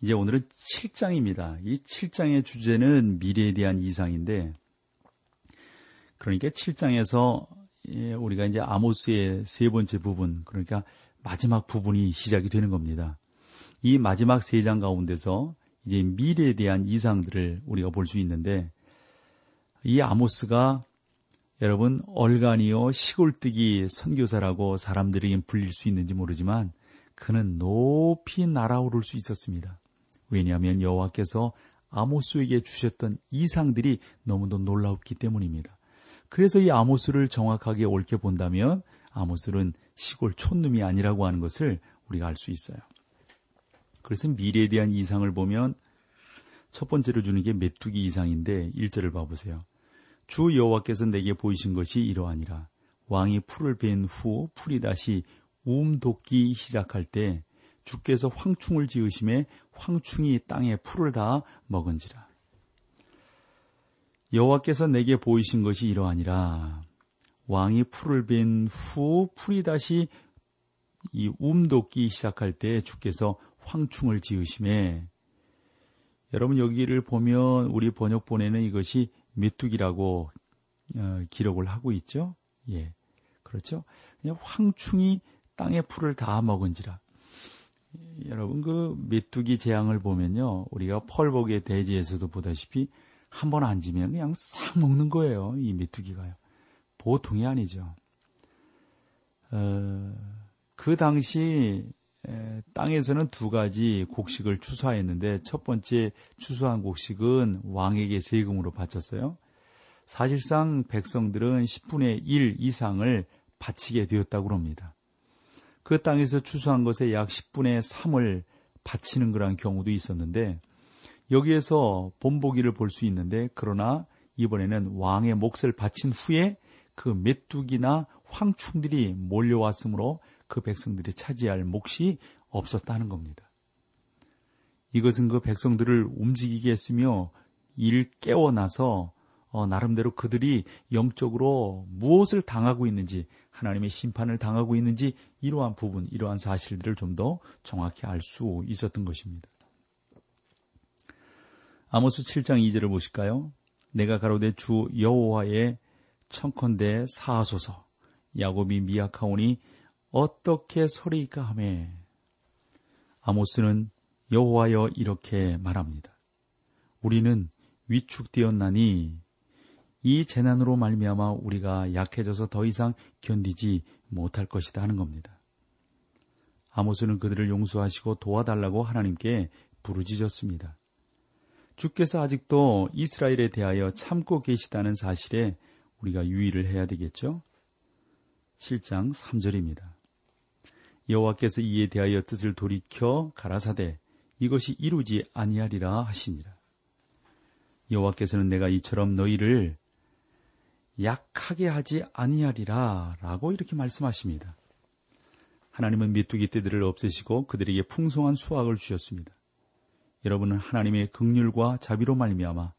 이제 오늘은 7장입니다. 이 7장의 주제는 미래에 대한 이상인데, 그러니까 7장에서 예, 우리가 이제 아모스의 세 번째 부분, 그러니까 마지막 부분이 시작이 되는 겁니다. 이 마지막 세 장 가운데서 이제 미래에 대한 이상들을 우리가 볼 수 있는데, 이 아모스가 여러분 얼간이요 시골뜨기 선교사라고 사람들에게 불릴 수 있는지 모르지만 그는 높이 날아오를 수 있었습니다. 왜냐하면 여호와께서 아모스에게 주셨던 이상들이 너무도 놀라웠기 때문입니다. 그래서 이 아모스를 정확하게 옳게 본다면 아모스는 시골 촌놈이 아니라고 하는 것을 우리가 알 수 있어요. 그래서 미래에 대한 이상을 보면 첫 번째로 주는 게 메뚜기 이상인데 1절을 봐보세요. 주 여호와께서 내게 보이신 것이 이러하니라. 왕이 풀을 벤 후 풀이 다시 움 돋기 시작할 때 주께서 황충을 지으심에 황충이 땅에 풀을 다 먹은지라. 여호와께서 내게 보이신 것이 이러하니라. 왕이 풀을 벤후 풀이 다시 이 움돋기 시작할 때 주께서 황충을 지으심에 여러분 여기를 보면 우리 번역본에는 이것이 메뚜기라고 어, 기록을 하고 있죠. 예, 그렇죠. 그냥 황충이 땅의 풀을 다 먹은지라. 여러분 그 메뚜기 재앙을 보면요 우리가 펄복의 대지에서도 보다시피 한 번 앉으면 그냥 싹 먹는 거예요 이 메뚜기가요. 보통이 아니죠. 어, 그 당시 에, 땅에서는 두 가지 곡식을 추수하였는데 첫 번째 추수한 곡식은 왕에게 세금으로 바쳤어요. 사실상 백성들은 10분의 1 이상을 바치게 되었다고 합니다 그 땅에서 추수한 것의 약 10분의 3을 바치는 그런 경우도 있었는데 여기에서 본보기를 볼 수 있는데 그러나 이번에는 왕의 몫을 바친 후에 그 메뚜기나 황충들이 몰려왔으므로 그 백성들이 차지할 몫이 없었다는 겁니다. 이것은 그 백성들을 움직이게 했으며 일 깨어나서 어, 나름대로 그들이 영적으로 무엇을 당하고 있는지 하나님의 심판을 당하고 있는지 이러한 부분, 이러한 사실들을 좀 더 정확히 알 수 있었던 것입니다. 아모스 7장 2절을 보실까요? 내가 가로되 주 여호와의 청컨대 사하소서 야곱이 미약하오니 어떻게 소리까 하매 아모스는 여호와여 이렇게 말합니다. 우리는 위축되었나니 이 재난으로 말미암아 우리가 약해져서 더 이상 견디지 못할 것이다 하는 겁니다. 아모스는 그들을 용서하시고 도와달라고 하나님께 부르짖었습니다. 주께서 아직도 이스라엘에 대하여 참고 계시다는 사실에 우리가 유의를 해야 되겠죠? 7장 3절입니다. 여호와께서 이에 대하여 뜻을 돌이켜 가라사대 이것이 이루지 아니하리라 하시니라. 여호와께서는 내가 이처럼 너희를 약하게 하지 아니하리라 라고 이렇게 말씀하십니다. 하나님은 메뚜기 떼들을 없애시고 그들에게 풍성한 수확을 주셨습니다. 여러분은 하나님의 극률과 자비로 말미암아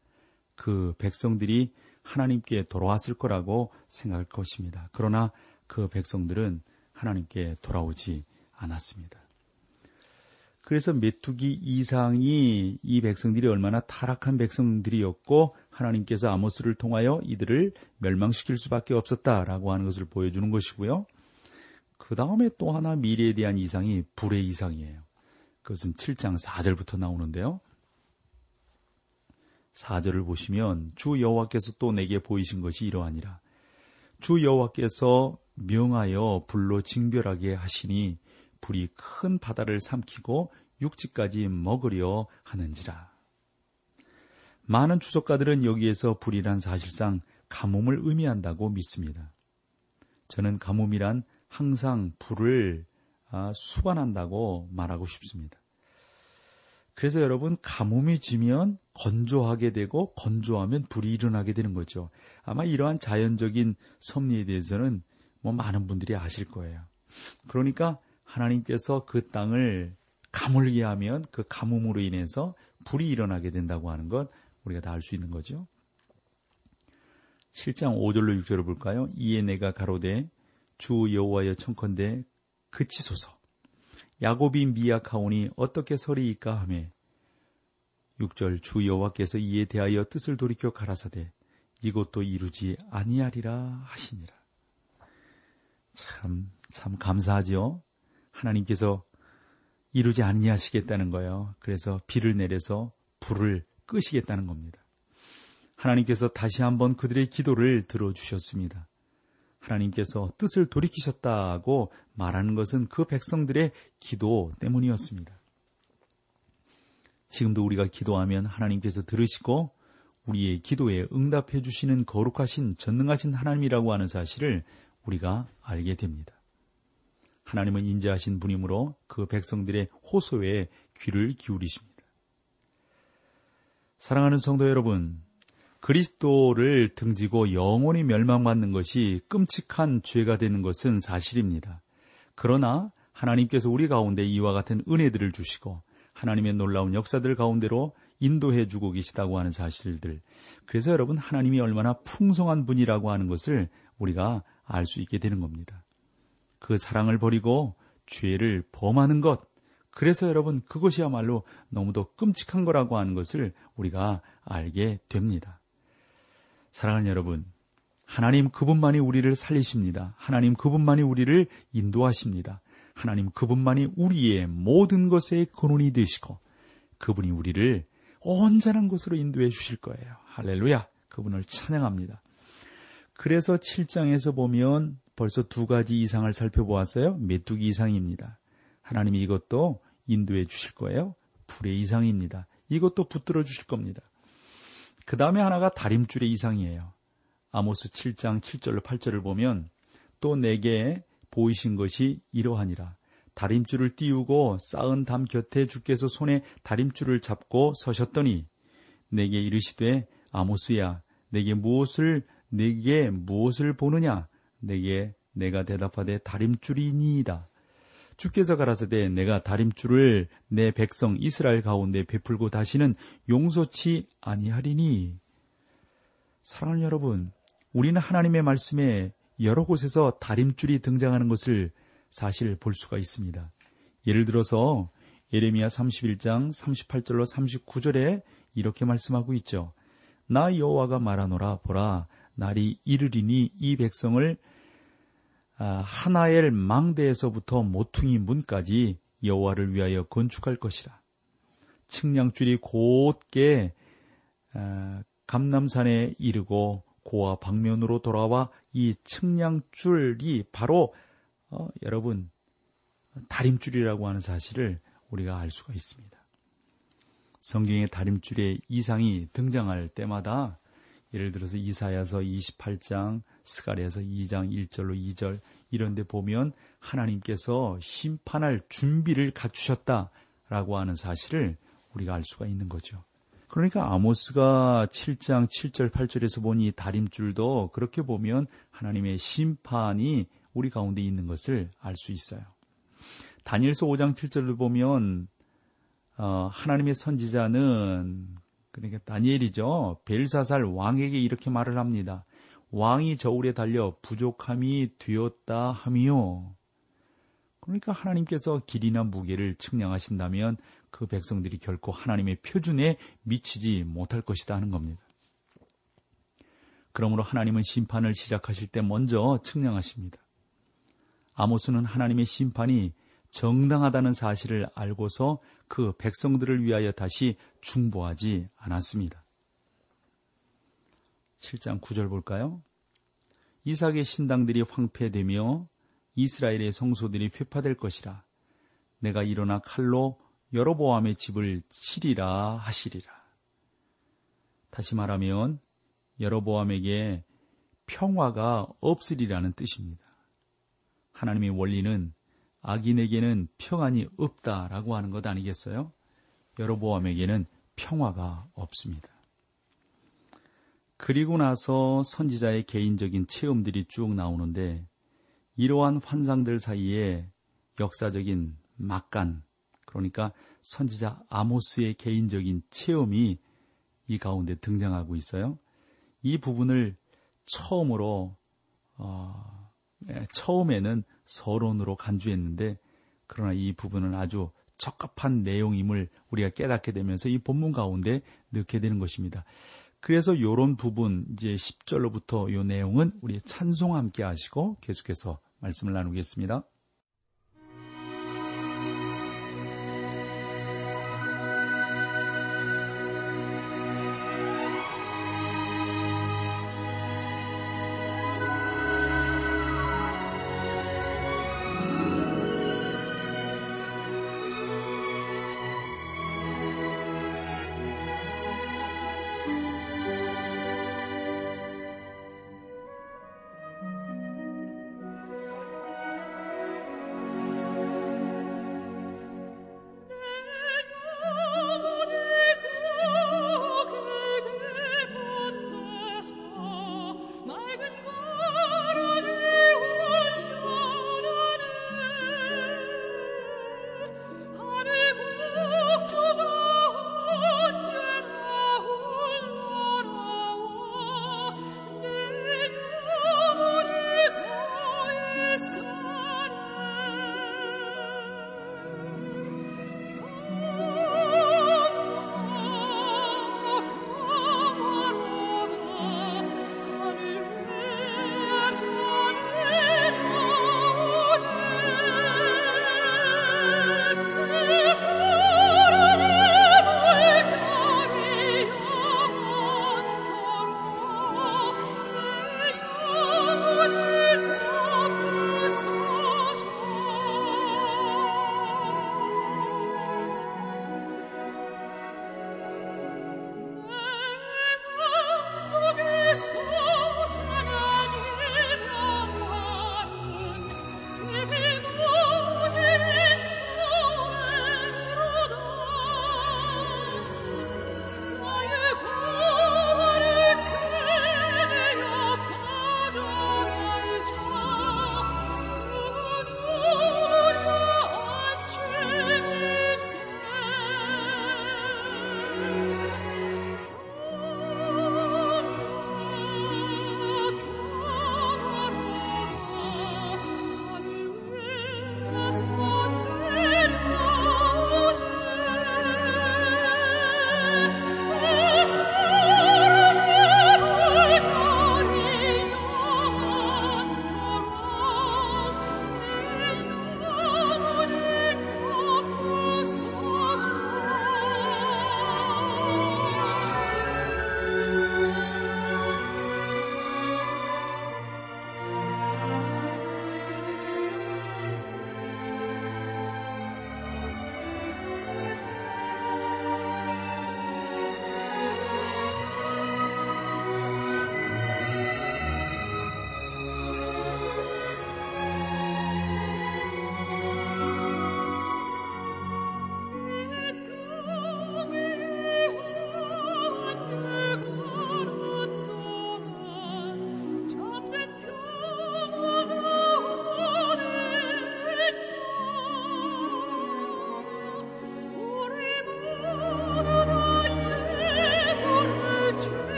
그 백성들이 하나님께 돌아왔을 거라고 생각할 것입니다. 그러나 그 백성들은 하나님께 돌아오지 않았습니다. 그래서 메뚜기 이상이 이 백성들이 얼마나 타락한 백성들이었고 하나님께서 아모스를 통하여 이들을 멸망시킬 수밖에 없었다라고 하는 것을 보여주는 것이고요. 그 다음에 또 하나 미래에 대한 이상이 불의 이상이에요. 그것은 7장 4절부터 나오는데요. 4절을 보시면 주 여호와께서 또 내게 보이신 것이 이러하니라. 주 여호와께서 명하여 불로 징별하게 하시니 불이 큰 바다를 삼키고 육지까지 먹으려 하는지라. 많은 주석가들은 여기에서 불이란 사실상 가뭄을 의미한다고 믿습니다. 저는 가뭄이란 항상 불을 아, 수반한다고 말하고 싶습니다. 그래서 여러분 가뭄이 지면 건조하게 되고 건조하면 불이 일어나게 되는 거죠. 아마 이러한 자연적인 섭리에 대해서는 뭐 많은 분들이 아실 거예요. 그러니까 하나님께서 그 땅을 가물게 하면 그 가뭄으로 인해서 불이 일어나게 된다고 하는 것 우리가 다 알 수 있는 거죠. 7장 5절로 6절을 볼까요? 이에 내가 가로되 주 여호와여 청컨대 그치소서. 야곱이 미약하오니 어떻게 서리이까 하매 6절 주 여호와께서 이에 대하여 뜻을 돌이켜 가라사대 이것도 이루지 아니하리라 하시니라. 참, 참 감사하지요. 하나님께서 이루지 아니하시겠다는 거예요. 그래서 비를 내려서 불을 끄시겠다는 겁니다. 하나님께서 다시 한번 그들의 기도를 들어주셨습니다. 하나님께서 뜻을 돌이키셨다고 말하는 것은 그 백성들의 기도 때문이었습니다. 지금도 우리가 기도하면 하나님께서 들으시고 우리의 기도에 응답해 주시는 거룩하신 전능하신 하나님이라고 하는 사실을 우리가 알게 됩니다. 하나님은 인자하신 분이므로 그 백성들의 호소에 귀를 기울이십니다. 사랑하는 성도 여러분, 그리스도를 등지고 영원히 멸망받는 것이 끔찍한 죄가 되는 것은 사실입니다. 그러나 하나님께서 우리 가운데 이와 같은 은혜들을 주시고 하나님의 놀라운 역사들 가운데로 인도해 주고 계시다고 하는 사실들. 그래서 여러분 하나님이 얼마나 풍성한 분이라고 하는 것을 우리가 알 수 있게 되는 겁니다. 그 사랑을 버리고 죄를 범하는 것. 그래서 여러분 그것이야말로 너무도 끔찍한 거라고 하는 것을 우리가 알게 됩니다. 사랑하는 여러분, 하나님 그분만이 우리를 살리십니다. 하나님 그분만이 우리를 인도하십니다. 하나님 그분만이 우리의 모든 것의 근원이 되시고 그분이 우리를 온전한 곳으로 인도해 주실 거예요. 할렐루야. 그분을 찬양합니다. 그래서 7장에서 보면 벌써 두 가지 이상을 살펴보았어요. 메뚜기 이상입니다. 하나님이 이것도 인도해 주실 거예요. 불의 이상입니다. 이것도 붙들어 주실 겁니다. 그 다음에 하나가 다림줄의 이상이에요. 아모스 7장 7절로 8절을 보면 또 내게 보이신 것이 이러하니라. 다림줄을 띄우고 쌓은 담 곁에 주께서 손에 다림줄을 잡고 서셨더니 내게 이르시되 아모스야 내게 무엇을 내게 무엇을 보느냐 내게 내가 대답하되 다림줄이니이다. 주께서 가라사대 내가 다림줄을 내 백성 이스라엘 가운데 베풀고 다시는 용서치 아니하리니 사랑하는 여러분 우리는 하나님의 말씀에 여러 곳에서 다림줄이 등장하는 것을 사실 볼 수가 있습니다. 예를 들어서 예레미야 31장 38절로 39절에 이렇게 말씀하고 있죠. 나 여호와가 말하노라 보라 날이 이르리니 이 백성을 아, 하나엘 망대에서부터 모퉁이 문까지 여호와를 위하여 건축할 것이라. 측량줄이 곧게 아, 감남산에 이르고 고와 방면으로 돌아와 이 측량줄이 바로 어, 여러분 다림줄이라고 하는 사실을 우리가 알 수가 있습니다. 성경의 다림줄의 이상이 등장할 때마다 예를 들어서 이사야서 28장, 스가랴서 2장 1절로 2절 이런 데 보면 하나님께서 심판할 준비를 갖추셨다라고 하는 사실을 우리가 알 수가 있는 거죠. 그러니까 아모스가 7장 7절 8절에서 보니 다림줄도 그렇게 보면 하나님의 심판이 우리 가운데 있는 것을 알 수 있어요. 다니엘서 5장 7절을 보면 어, 하나님의 선지자는 그러니까 다니엘이죠. 벨사살 왕에게 이렇게 말을 합니다. 왕이 저울에 달려 부족함이 되었다 하미요. 그러니까 하나님께서 길이나 무게를 측량하신다면 그 백성들이 결코 하나님의 표준에 미치지 못할 것이다 하는 겁니다. 그러므로 하나님은 심판을 시작하실 때 먼저 측량하십니다. 아모스는 하나님의 심판이 정당하다는 사실을 알고서 그 백성들을 위하여 다시 중보하지 않았습니다. 7장 9절 볼까요? 이삭의 신당들이 황폐되며 이스라엘의 성소들이 회파될 것이라. 내가 일어나 칼로 여로보암의 집을 치리라 하시리라. 다시 말하면 여로보암에게 평화가 없으리라는 뜻입니다. 하나님의 원리는 악인에게는 평안이 없다라고 하는 것 아니겠어요? 여로보암에게는 평화가 없습니다. 그리고 나서 선지자의 개인적인 체험들이 쭉 나오는데 이러한 환상들 사이에 역사적인 막간 그러니까 선지자 아모스의 개인적인 체험이 이 가운데 등장하고 있어요. 이 부분을 처음으로 어, 네, 처음에는 서론으로 간주했는데 그러나 이 부분은 아주 적합한 내용임을 우리가 깨닫게 되면서 이 본문 가운데 넣게 되는 것입니다. 그래서 이런 부분 이제 10절로부터 이 내용은 우리 찬송 함께 하시고 계속해서 말씀을 나누겠습니다.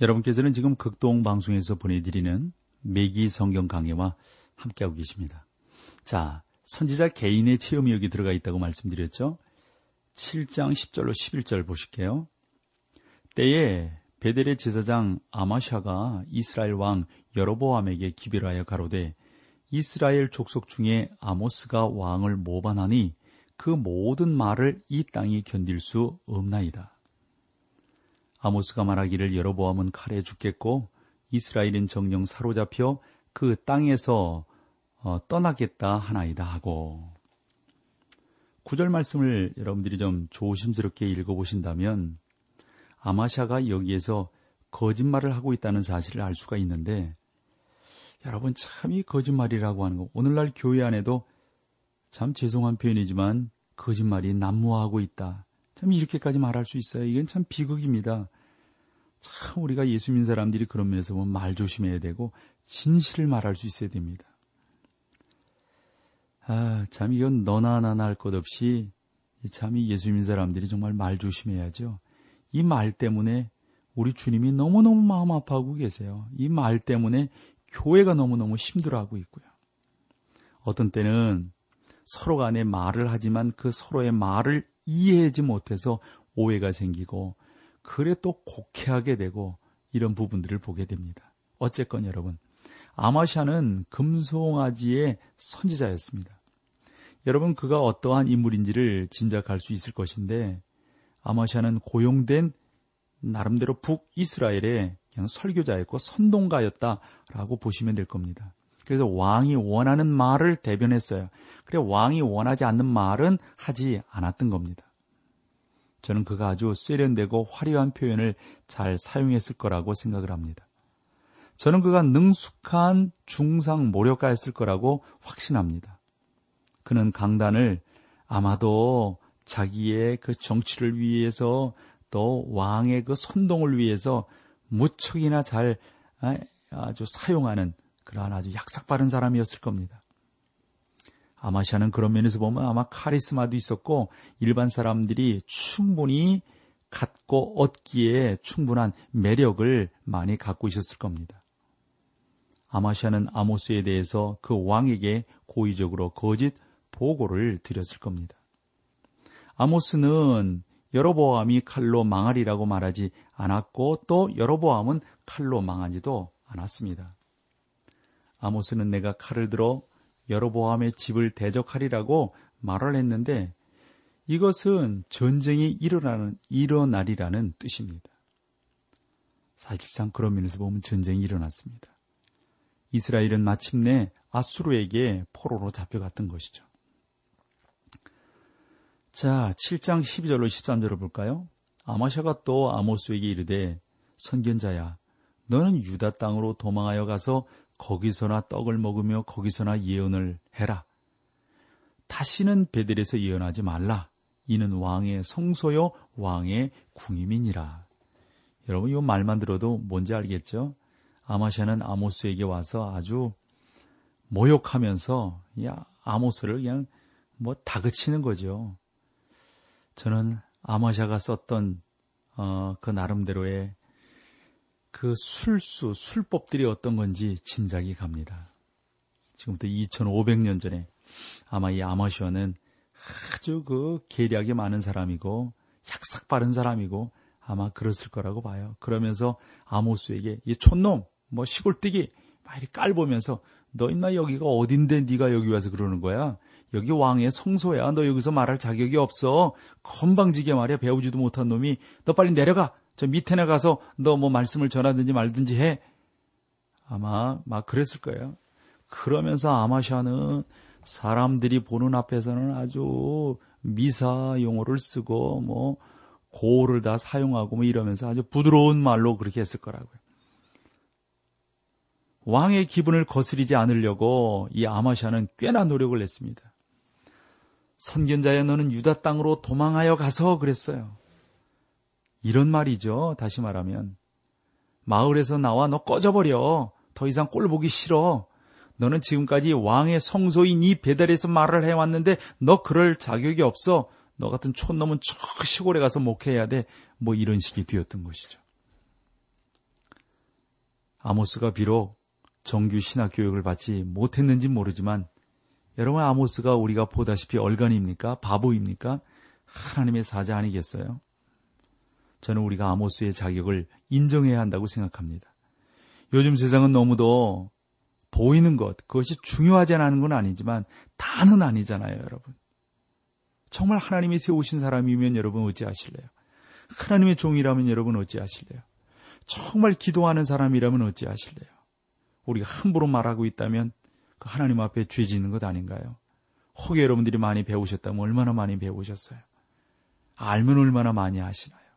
여러분께서는 지금 극동 방송에서 보내드리는 매기 성경 강해와 함께하고 계십니다. 자, 선지자 개인의 체험이 여기 들어가 있다고 말씀드렸죠. 7장 10절로 11절 보실게요. 때에 베델의 제사장 아마샤가 이스라엘 왕 여로보암에게 기별하여 가로되 이스라엘 족속 중에 아모스가 왕을 모반하니 그 모든 말을 이 땅이 견딜 수 없나이다. 아모스가 말하기를 여로보암은 칼에 죽겠고 이스라엘인 정령 사로잡혀 그 땅에서 어, 떠나겠다 하나이다 하고 구절 말씀을 여러분들이 좀 조심스럽게 읽어보신다면 아마샤가 여기에서 거짓말을 하고 있다는 사실을 알 수가 있는데 여러분 참 이 거짓말이라고 하는 거 오늘날 교회 안에도 참 죄송한 표현이지만 거짓말이 난무하고 있다. 참 이렇게까지 말할 수 있어요. 이건 참 비극입니다. 참 우리가 예수 믿는 사람들이 그런 면에서 보면 말 조심해야 되고 진실을 말할 수 있어야 됩니다. 아, 참 이건 너나 나나 할 것 없이 참이 예수 믿는 사람들이 정말 말 조심해야죠. 이 말 때문에 우리 주님이 너무너무 마음 아파하고 계세요. 이 말 때문에 교회가 너무너무 힘들어하고 있고요. 어떤 때는 서로 간에 말을 하지만 그 서로의 말을 이해하지 못해서 오해가 생기고 그래 또 곡해하게 되고 이런 부분들을 보게 됩니다. 어쨌건 여러분 아마샤는 금송아지의 선지자였습니다. 여러분 그가 어떠한 인물인지를 짐작할 수 있을 것인데 아마샤는 고용된 나름대로 북이스라엘의 그냥 설교자였고 선동가였다라고 보시면 될 겁니다. 그래서 왕이 원하는 말을 대변했어요. 그래 왕이 원하지 않는 말은 하지 않았던 겁니다. 저는 그가 아주 세련되고 화려한 표현을 잘 사용했을 거라고 생각을 합니다. 저는 그가 능숙한 중상 모력가였을 거라고 확신합니다. 그는 강단을 아마도 자기의 그 정치를 위해서 또 왕의 그 선동을 위해서 무척이나 잘 아, 아주 사용하는 그러한 아주 약삭빠른 사람이었을 겁니다. 아마시아는 그런 면에서 보면 아마 카리스마도 있었고 일반 사람들이 충분히 갖고 얻기에 충분한 매력을 많이 갖고 있었을 겁니다. 아마시아는 아모스에 대해서 그 왕에게 고의적으로 거짓 보고를 드렸을 겁니다. 아모스는 여로보암이 칼로 망하리라고 말하지 않았고 또 여로보암은 칼로 망하지도 않았습니다. 아모스는 내가 칼을 들어 여로보암의 집을 대적하리라고 말을 했는데 이것은 전쟁이 일어나는 일어나리라는 뜻입니다. 사실상 그런 면에서 보면 전쟁이 일어났습니다. 이스라엘은 마침내 아수르에게 포로로 잡혀갔던 것이죠. 자, 7장 12절로 13절을 볼까요? 아마샤가 또 아모스에게 이르되 선견자야 너는 유다 땅으로 도망하여 가서 거기서나 떡을 먹으며 거기서나 예언을 해라. 다시는 베델에서 예언하지 말라. 이는 왕의 성소요 왕의 궁임이니라. 여러분 이 말만 들어도 뭔지 알겠죠? 아마샤는 아모스에게 와서 아주 모욕하면서 야 아모스를 그냥 뭐 다그치는 거죠. 저는 아마샤가 썼던 어, 그 나름대로의 그 술수, 술법들이 어떤 건지 짐작이 갑니다. 지금부터 2500년 전에 아마 이 아마시아는 아주 그 계략이 많은 사람이고 약삭 빠른 사람이고 아마 그랬을 거라고 봐요. 그러면서 아모스에게 이 촌놈, 뭐 시골뜨기 막 이렇게 깔보면서 너 임마 여기가 어딘데 네가 여기 와서 그러는 거야? 여기 왕의 성소야. 너 여기서 말할 자격이 없어. 건방지게 말이야. 배우지도 못한 놈이 너 빨리 내려가. 저 밑에 나가서 너 뭐 말씀을 전하든지 말든지 해. 아마 막 그랬을 거예요. 그러면서 아마샤는 사람들이 보는 앞에서는 아주 미사 용어를 쓰고 뭐 고를 다 사용하고 뭐 이러면서 아주 부드러운 말로 그렇게 했을 거라고요. 왕의 기분을 거스리지 않으려고 이 아마샤는 꽤나 노력을 했습니다. 선견자야 너는 유다 땅으로 도망하여 가서 그랬어요. 이런 말이죠. 다시 말하면 마을에서 나와 너 꺼져버려. 더 이상 꼴 보기 싫어. 너는 지금까지 왕의 성소인 이 배달에서 말을 해왔는데 너 그럴 자격이 없어. 너 같은 촌놈은 저 시골에 가서 목회해야 돼. 뭐 이런 식이 되었던 것이죠. 아모스가 비록 정규 신학 교육을 받지 못했는지 모르지만 여러분 아모스가 우리가 보다시피 얼간입니까? 바보입니까? 하나님의 사자 아니겠어요? 저는 우리가 아모스의 자격을 인정해야 한다고 생각합니다. 요즘 세상은 너무도 보이는 것, 그것이 중요하지 않은 건 아니지만 다는 아니잖아요, 여러분. 정말 하나님이 세우신 사람이면 여러분 어찌하실래요? 하나님의 종이라면 여러분 어찌하실래요? 정말 기도하는 사람이라면 어찌하실래요? 우리가 함부로 말하고 있다면 그 하나님 앞에 죄 짓는 것 아닌가요? 혹여 여러분들이 많이 배우셨다면 얼마나 많이 배우셨어요? 알면 얼마나 많이 하시나요?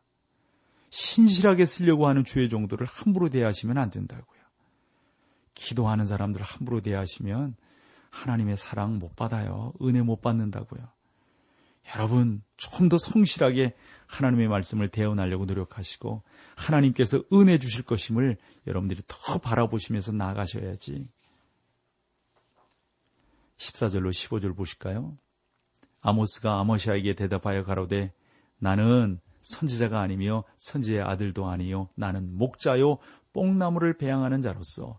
신실하게 쓰려고 하는 주의 정도를 함부로 대하시면 안 된다고요. 기도하는 사람들을 함부로 대하시면 하나님의 사랑 못 받아요. 은혜 못 받는다고요. 여러분, 좀더 성실하게 하나님의 말씀을 대언하려고 노력하시고 하나님께서 은혜 주실 것임을 여러분들이 더 바라보시면서 나아가셔야지. 14절로 15절 보실까요? 아모스가 아모시아에게 대답하여 가로되 나는 선지자가 아니며 선지의 아들도 아니요 나는 목자요 뽕나무를 배양하는 자로서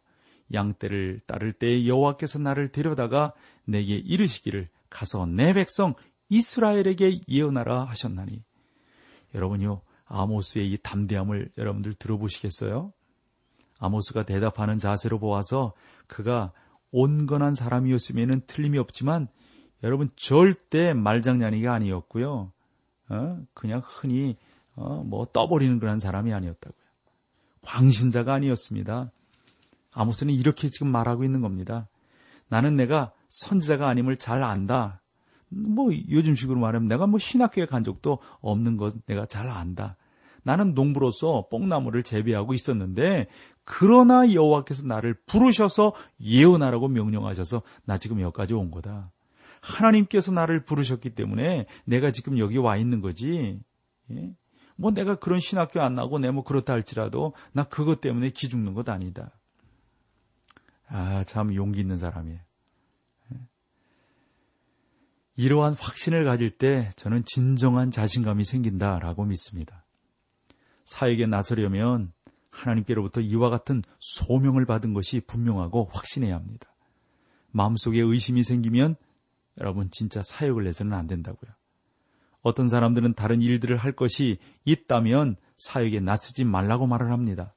양떼를 따를 때 여호와께서 나를 데려다가 내게 이르시기를 가서 내 백성 이스라엘에게 예언하라 하셨나니 여러분요 아모스의 이 담대함을 여러분들 들어보시겠어요? 아모스가 대답하는 자세로 보아서 그가 온건한 사람이었으면 틀림이 없지만 여러분 절대 말장난이가 아니었고요. 어? 그냥 흔히 어, 뭐 떠버리는 그런 사람이 아니었다고요. 광신자가 아니었습니다. 아모스는 이렇게 지금 말하고 있는 겁니다. 나는 내가 선지자가 아님을 잘 안다. 뭐 요즘식으로 말하면 내가 뭐 신학교에 간 적도 없는 것 내가 잘 안다. 나는 농부로서 뽕나무를 재배하고 있었는데 그러나 여호와께서 나를 부르셔서 예언하라고 명령하셔서 나 지금 여기까지 온 거다. 하나님께서 나를 부르셨기 때문에 내가 지금 여기 와 있는 거지. 예? 뭐 내가 그런 신학교 안 나고 내 뭐 그렇다 할지라도 나 그것 때문에 기죽는 것 아니다. 아, 참 용기 있는 사람이에요. 예? 이러한 확신을 가질 때 저는 진정한 자신감이 생긴다라고 믿습니다. 사역에 나서려면 하나님께로부터 이와 같은 소명을 받은 것이 분명하고 확신해야 합니다. 마음속에 의심이 생기면 여러분 진짜 사역을 내서는 안 된다고요. 어떤 사람들은 다른 일들을 할 것이 있다면 사역에 나서지 말라고 말을 합니다.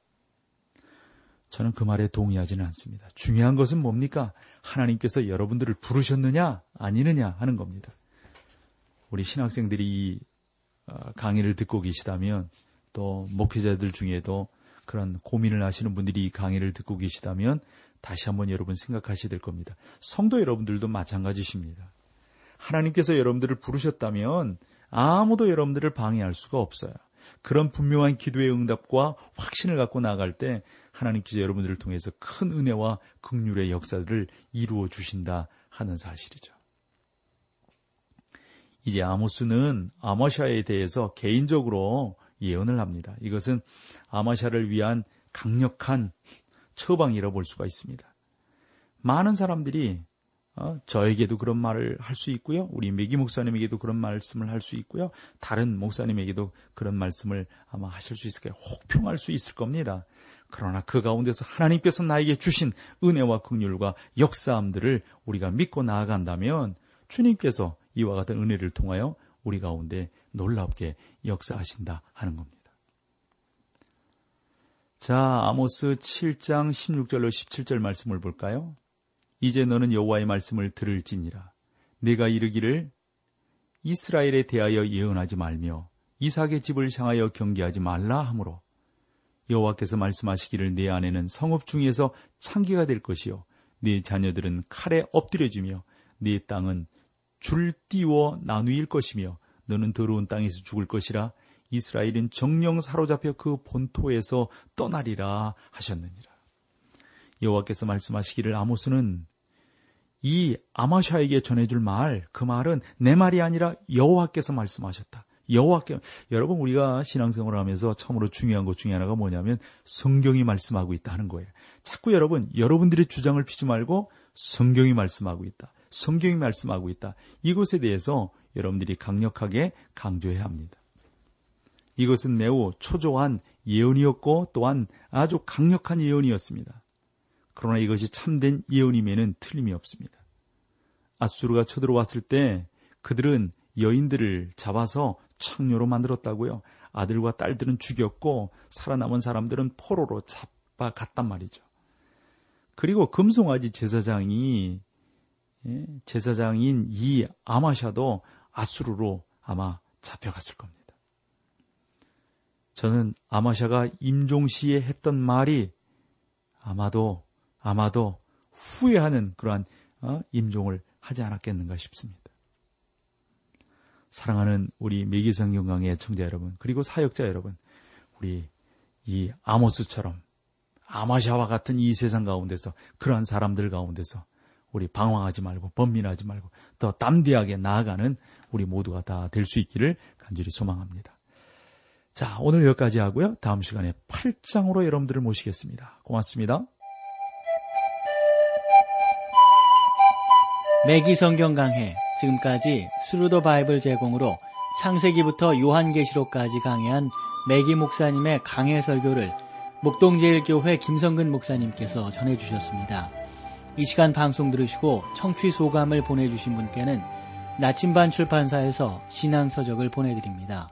저는 그 말에 동의하지는 않습니다. 중요한 것은 뭡니까? 하나님께서 여러분들을 부르셨느냐, 아니느냐 하는 겁니다. 우리 신학생들이 어, 강의를 듣고 계시다면 또 목회자들 중에도 그런 고민을 하시는 분들이 이 강의를 듣고 계시다면 다시 한번 여러분 생각하셔야 될 겁니다. 성도 여러분들도 마찬가지십니다. 하나님께서 여러분들을 부르셨다면 아무도 여러분들을 방해할 수가 없어요. 그런 분명한 기도의 응답과 확신을 갖고 나갈 때 하나님께서 여러분들을 통해서 큰 은혜와 극률의 역사들을 이루어 주신다 하는 사실이죠. 이제 아모스는 아마샤에 대해서 개인적으로 예언을 합니다. 이것은 아마샤를 위한 강력한 처방이라 볼 수가 있습니다. 많은 사람들이 어, 저에게도 그런 말을 할 수 있고요. 우리 메기 목사님에게도 그런 말씀을 할 수 있고요. 다른 목사님에게도 그런 말씀을 아마 하실 수 있을 거예요. 혹평할 수 있을 겁니다. 그러나 그 가운데서 하나님께서 나에게 주신 은혜와 긍휼과 역사함들을 우리가 믿고 나아간다면 주님께서 이와 같은 은혜를 통하여 우리 가운데 놀랍게 역사하신다 하는 겁니다. 자, 아모스 7장 16절로 17절 말씀을 볼까요? 이제 너는 여호와의 말씀을 들을지니라. 내가 이르기를 이스라엘에 대하여 예언하지 말며 이삭의 집을 향하여 경계하지 말라 하므로 여호와께서 말씀하시기를 내 아내는 성읍 중에서 창기가 될 것이요 네 자녀들은 칼에 엎드려지며 네 땅은 줄 띄워 나누일 것이며 너는 더러운 땅에서 죽을 것이라 이스라엘은 정령 사로잡혀 그 본토에서 떠나리라 하셨느니라. 여호와께서 말씀하시기를 아모스는 이 아마샤에게 전해줄 말, 그 말은 내 말이 아니라 여호와께서 말씀하셨다. 여호와께 여러분 우리가 신앙생활을 하면서 처음으로 중요한 것 중에 하나가 뭐냐면 성경이 말씀하고 있다 하는 거예요. 자꾸 여러분 여러분들의 주장을 피지 말고 성경이 말씀하고 있다. 성경이 말씀하고 있다. 이것에 대해서 여러분들이 강력하게 강조해야 합니다. 이것은 매우 초조한 예언이었고 또한 아주 강력한 예언이었습니다. 그러나 이것이 참된 예언임에는 틀림이 없습니다. 아수르가 쳐들어왔을 때 그들은 여인들을 잡아서 창녀로 만들었다고요. 아들과 딸들은 죽였고 살아남은 사람들은 포로로 잡아갔단 말이죠. 그리고 금송아지 제사장이 예, 제사장인 이 아마샤도 아수르로 아마 잡혀갔을 겁니다. 저는 아마샤가 임종시에 했던 말이 아마도 아마도 후회하는 그러한 어, 임종을 하지 않았겠는가 싶습니다. 사랑하는 우리 매기성 경강의 청자 여러분, 그리고 사역자 여러분, 우리 이 아모스처럼 아마샤와 같은 이 세상 가운데서 그러한 사람들 가운데서 우리 방황하지 말고 번민하지 말고 더 담대하게 나아가는 우리 모두가 다 될 수 있기를 간절히 소망합니다. 자, 오늘 여기까지 하고요. 다음 시간에 8장으로 여러분들을 모시겠습니다. 고맙습니다. 매기 성경 강해 지금까지 Thru the Bible 제공으로 창세기부터 요한계시록까지 강해한 매기 목사님의 강해 설교를 목동제일교회 김성근 목사님께서 전해주셨습니다. 이 시간 방송 들으시고 청취 소감을 보내주신 분께는 나침반 출판사에서 신앙서적을 보내드립니다.